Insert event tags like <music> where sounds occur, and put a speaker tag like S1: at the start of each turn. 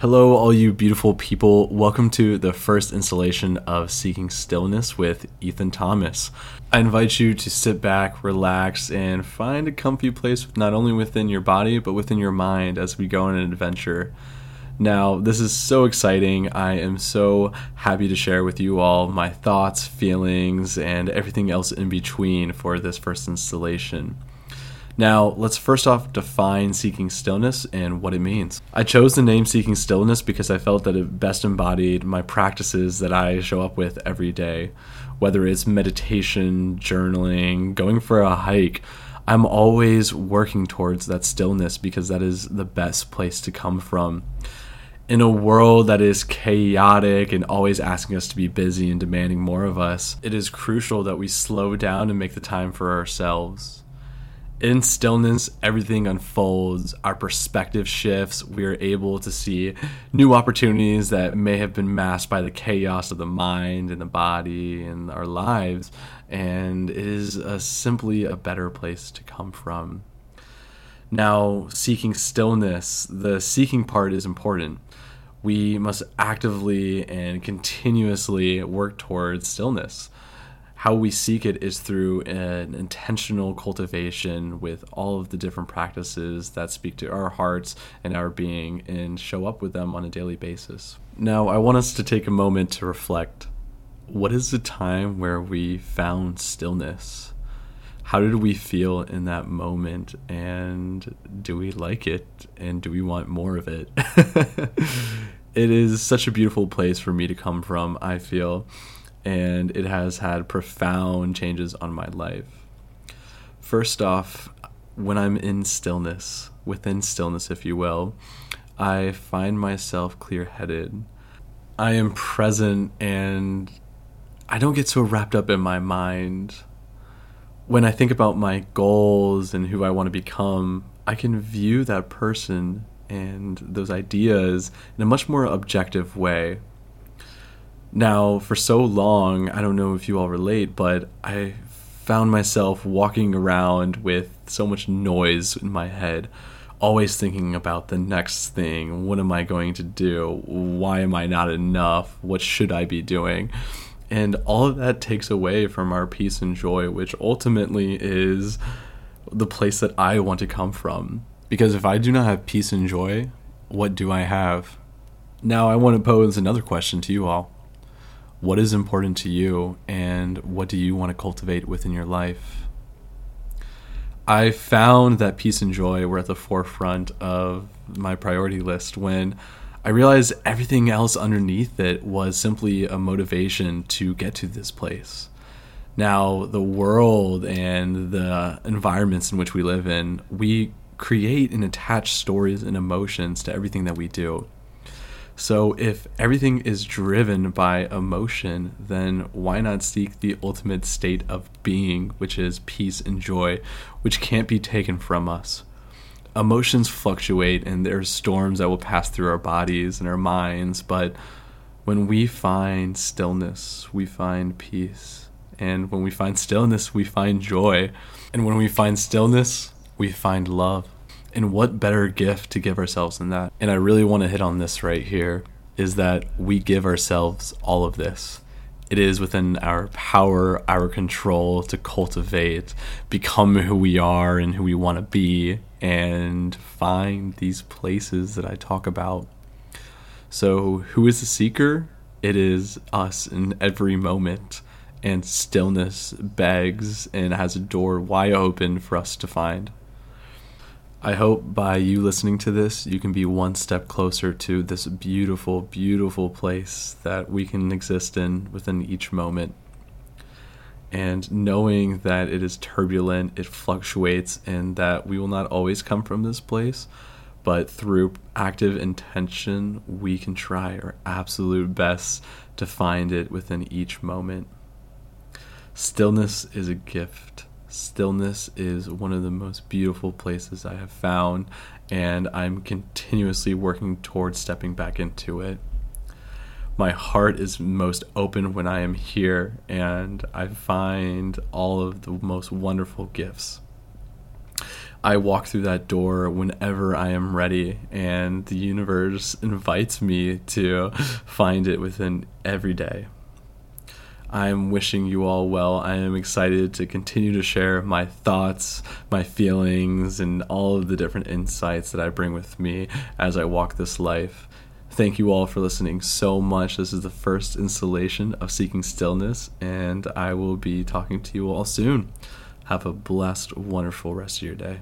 S1: Hello, all you beautiful people. Welcome to the first installation of Seeking Stillness with Ethan Thomas. I invite you to sit back, relax, and find a comfy place not only within your body, but within your mind as we go on an adventure. Now, this is so exciting. I am so happy to share with you all my thoughts, feelings, and everything else in between for this first installation. Now, let's first off define seeking stillness and what it means. I chose the name seeking stillness because I felt that it best embodied my practices that I show up with every day. Whether it's meditation, journaling, going for a hike, I'm always working towards that stillness because that is the best place to come from. In a world that is chaotic and always asking us to be busy and demanding more of us, it is crucial that we slow down and make the time for ourselves in stillness, everything unfolds. Our perspective shifts. We are able to see new opportunities that may have been masked by the chaos of the mind and the body and our lives. And it is a, simply a better place to come from. Now, seeking stillness, the seeking part is important. We must actively and continuously work towards stillness how we seek it is through an intentional cultivation with all of the different practices that speak to our hearts and our being and show up with them on a daily basis. Now, I want us to take a moment to reflect. What is the time where we found stillness? How did we feel in that moment? And do we like it? And do we want more of it? <laughs> it is such a beautiful place for me to come from, I feel and it has had profound changes on my life. First off, when I'm in stillness, within stillness, if you will, I find myself clear headed. I am present and I don't get so wrapped up in my mind. When I think about my goals and who I want to become, I can view that person and those ideas in a much more objective way now, for so long, I don't know if you all relate, but I found myself walking around with so much noise in my head, always thinking about the next thing. What am I going to do? Why am I not enough? What should I be doing? And all of that takes away from our peace and joy, which ultimately is the place that I want to come from. Because if I do not have peace and joy, what do I have? Now, I want to pose another question to you all what is important to you and what do you want to cultivate within your life. I found that peace and joy were at the forefront of my priority list when I realized everything else underneath it was simply a motivation to get to this place. Now, the world and the environments in which we live in, we create and attach stories and emotions to everything that we do. So, if everything is driven by emotion, then why not seek the ultimate state of being, which is peace and joy, which can't be taken from us? Emotions fluctuate, and there's storms that will pass through our bodies and our minds, but when we find stillness, we find peace. And when we find stillness, we find joy. And when we find stillness, we find love. And what better gift to give ourselves than that? And I really want to hit on this right here is that we give ourselves all of this. It is within our power, our control to cultivate, become who we are and who we want to be, and find these places that I talk about. So, who is the seeker? It is us in every moment, and stillness begs and has a door wide open for us to find. I hope by you listening to this, you can be one step closer to this beautiful, beautiful place that we can exist in within each moment. And knowing that it is turbulent, it fluctuates, and that we will not always come from this place, but through active intention, we can try our absolute best to find it within each moment. Stillness is a gift stillness is one of the most beautiful places I have found, and I'm continuously working towards stepping back into it. My heart is most open when I am here, and I find all of the most wonderful gifts. I walk through that door whenever I am ready, and the universe <laughs> invites me to find it within every day. I am wishing you all well. I am excited to continue to share my thoughts, my feelings, and all of the different insights that I bring with me as I walk this life. Thank you all for listening so much. This is the first installation of Seeking Stillness, and I will be talking to you all soon. Have a blessed, wonderful rest of your day.